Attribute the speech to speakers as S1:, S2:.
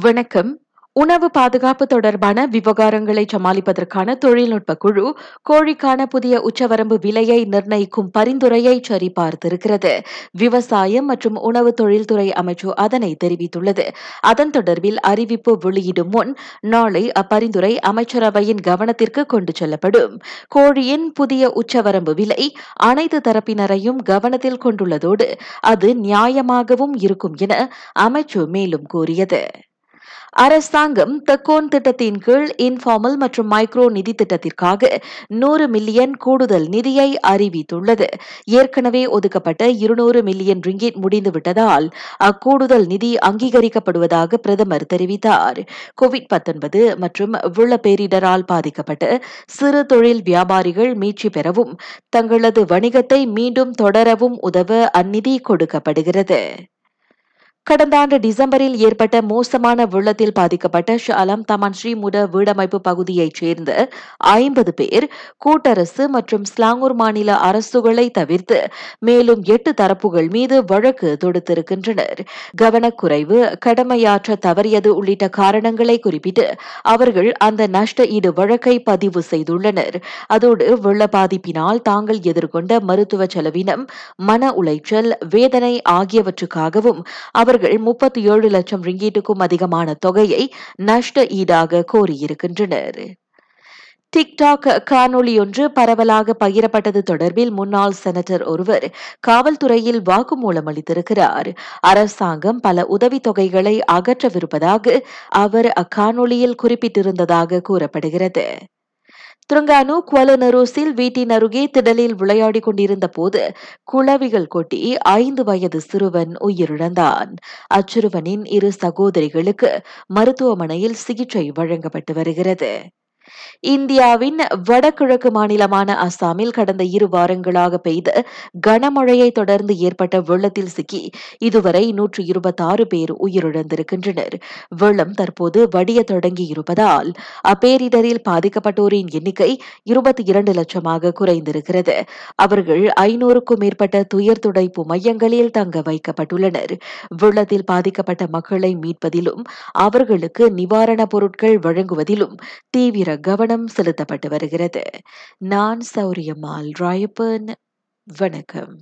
S1: வணக்கம். உணவு பாதுகாப்பு தொடர்பான விவகாரங்களை சமாளிப்பதற்கான தொழில்நுட்ப குழு கோழிக்கான புதிய உச்சவரம்பு விலையை நிர்ணயிக்கும் பரிந்துரையை சரிபார்த்திருக்கிறது. விவசாயம் மற்றும் உணவு தொழில்துறை அமைச்சு அதனை தெரிவித்துள்ளது. அதன் தொடர்பில் அறிவிப்பு வெளியிடும் முன் நாளை அப்பரிந்துரை அமைச்சரவையின் கவனத்திற்கு கொண்டு செல்லப்படும். கோழியின் புதிய உச்சவரம்பு விலை அனைத்து தரப்பினரையும் கவனத்தில் கொண்டுள்ளதோடு அது நியாயமாகவும் இருக்கும் என அமைச்சு மேலும் கூறியது. அரசாங்கம் தக்கோன் திட்டத்தின் கீழ் இன்ஃபார்மல் மற்றும் மைக்ரோ நிதி திட்டத்திற்காக நூறு மில்லியன் கூடுதல் நிதியை அறிவித்துள்ளது. ஏற்கனவே ஒதுக்கப்பட்ட இருநூறு மில்லியன் ரிங்கிட் முடிந்துவிட்டதால் அக்கூடுதல் நிதி அங்கீகரிக்கப்படுவதாக பிரதமர் தெரிவித்தார். கோவிட் மற்றும் வெள்ள பேரிடரால் பாதிக்கப்பட்ட சிறு தொழில் வியாபாரிகள் மீட்சி பெறவும் தங்களது வணிகத்தை மீண்டும் தொடரவும் உதவ அந்நிதி கொடுக்கப்படுகிறது. கடந்த ஆண்டு டிசம்பரில் ஏற்பட்ட மோசமான வெள்ளத்தில் பாதிக்கப்பட்ட ஷாலம் தமான் ஸ்ரீமுட வீடமைப்பு பகுதியைச் சேர்ந்த ஐம்பது பேர் கூட்டரசு மற்றும் ஸ்லாங்கூர் மாநில அரசுகளை தவிர்த்து மேலும் எட்டு தரப்புகள் மீது வழக்கு தொடுத்திருக்கின்றனர். கவனக்குறைவு கடமையாற்ற தவறியது உள்ளிட்ட காரணங்களை குறிப்பிட்டு அவர்கள் அந்த நஷ்ட ஈடு வழக்கை பதிவு செய்துள்ளனர். அதோடு வெள்ள பாதிப்பினால் தாங்கள் எதிர்கொண்ட மருத்துவ செலவினம் மன உளைச்சல் வேதனை ஆகியவற்றுக்காகவும் அவர் அவர்கள் முப்பத்தி ஏழு லட்சம் ரிங்கீட்டுக்கும் அதிகமான தொகையை நஷ்ட ஈடாக கோரியிருக்கின்றனர். டிக்டாக் காணொலியொன்று பரவலாக பகிரப்பட்டது தொடர்பில் முன்னாள் செனட்டர் ஒருவர் காவல்துறையில் வாக்குமூலம் அளித்திருக்கிறார். அரசாங்கம் பல உதவித்தொகைகளை அகற்றவிருப்பதாக அவர் அக்காணொலியில் குறிப்பிட்டிருந்ததாக கூறப்படுகிறது. துரங்கானு குவலனரோஸில் வீட்டின் அருகே திடலில் விளையாடிக் கொண்டிருந்த போது குளவிகள் கொட்டி ஐந்து வயது சிறுவன் உயிரிழந்தான். அச்சிறுவனின் இரு சகோதரிகளுக்கு மருத்துவமனையில் சிகிச்சை வழங்கப்பட்டு வருகிறது. இந்தியாவின் வடகிழக்கு மாநிலமான அஸ்ஸாமில் கடந்த இரு வாரங்களாக பெய்த கனமழையை தொடர்ந்து ஏற்பட்ட வெள்ளத்தில் சிக்கி இதுவரை நூற்று இருபத்தாறு பேர் உயிரிழந்திருக்கின்றனர். வெள்ளம் தற்போது வடிய தொடங்கியிருப்பதால் அப்பேரிடரில் பாதிக்கப்பட்டோரின் எண்ணிக்கை இருபத்தி இரண்டு லட்சமாக குறைந்திருக்கிறது. அவர்கள் ஐநூறுக்கும் மேற்பட்ட துயர் துடைப்பு மையங்களில் தங்க வைக்கப்பட்டுள்ளனர். வெள்ளத்தில் பாதிக்கப்பட்ட மக்களை மீட்பதிலும் அவர்களுக்கு நிவாரணப் பொருட்கள் வழங்குவதிலும் தீவிர கவனம் செலுத்தப்பட்டு வருகிறது. நான் சௌரியம்மாள் ராயப்பன். வணக்கம்.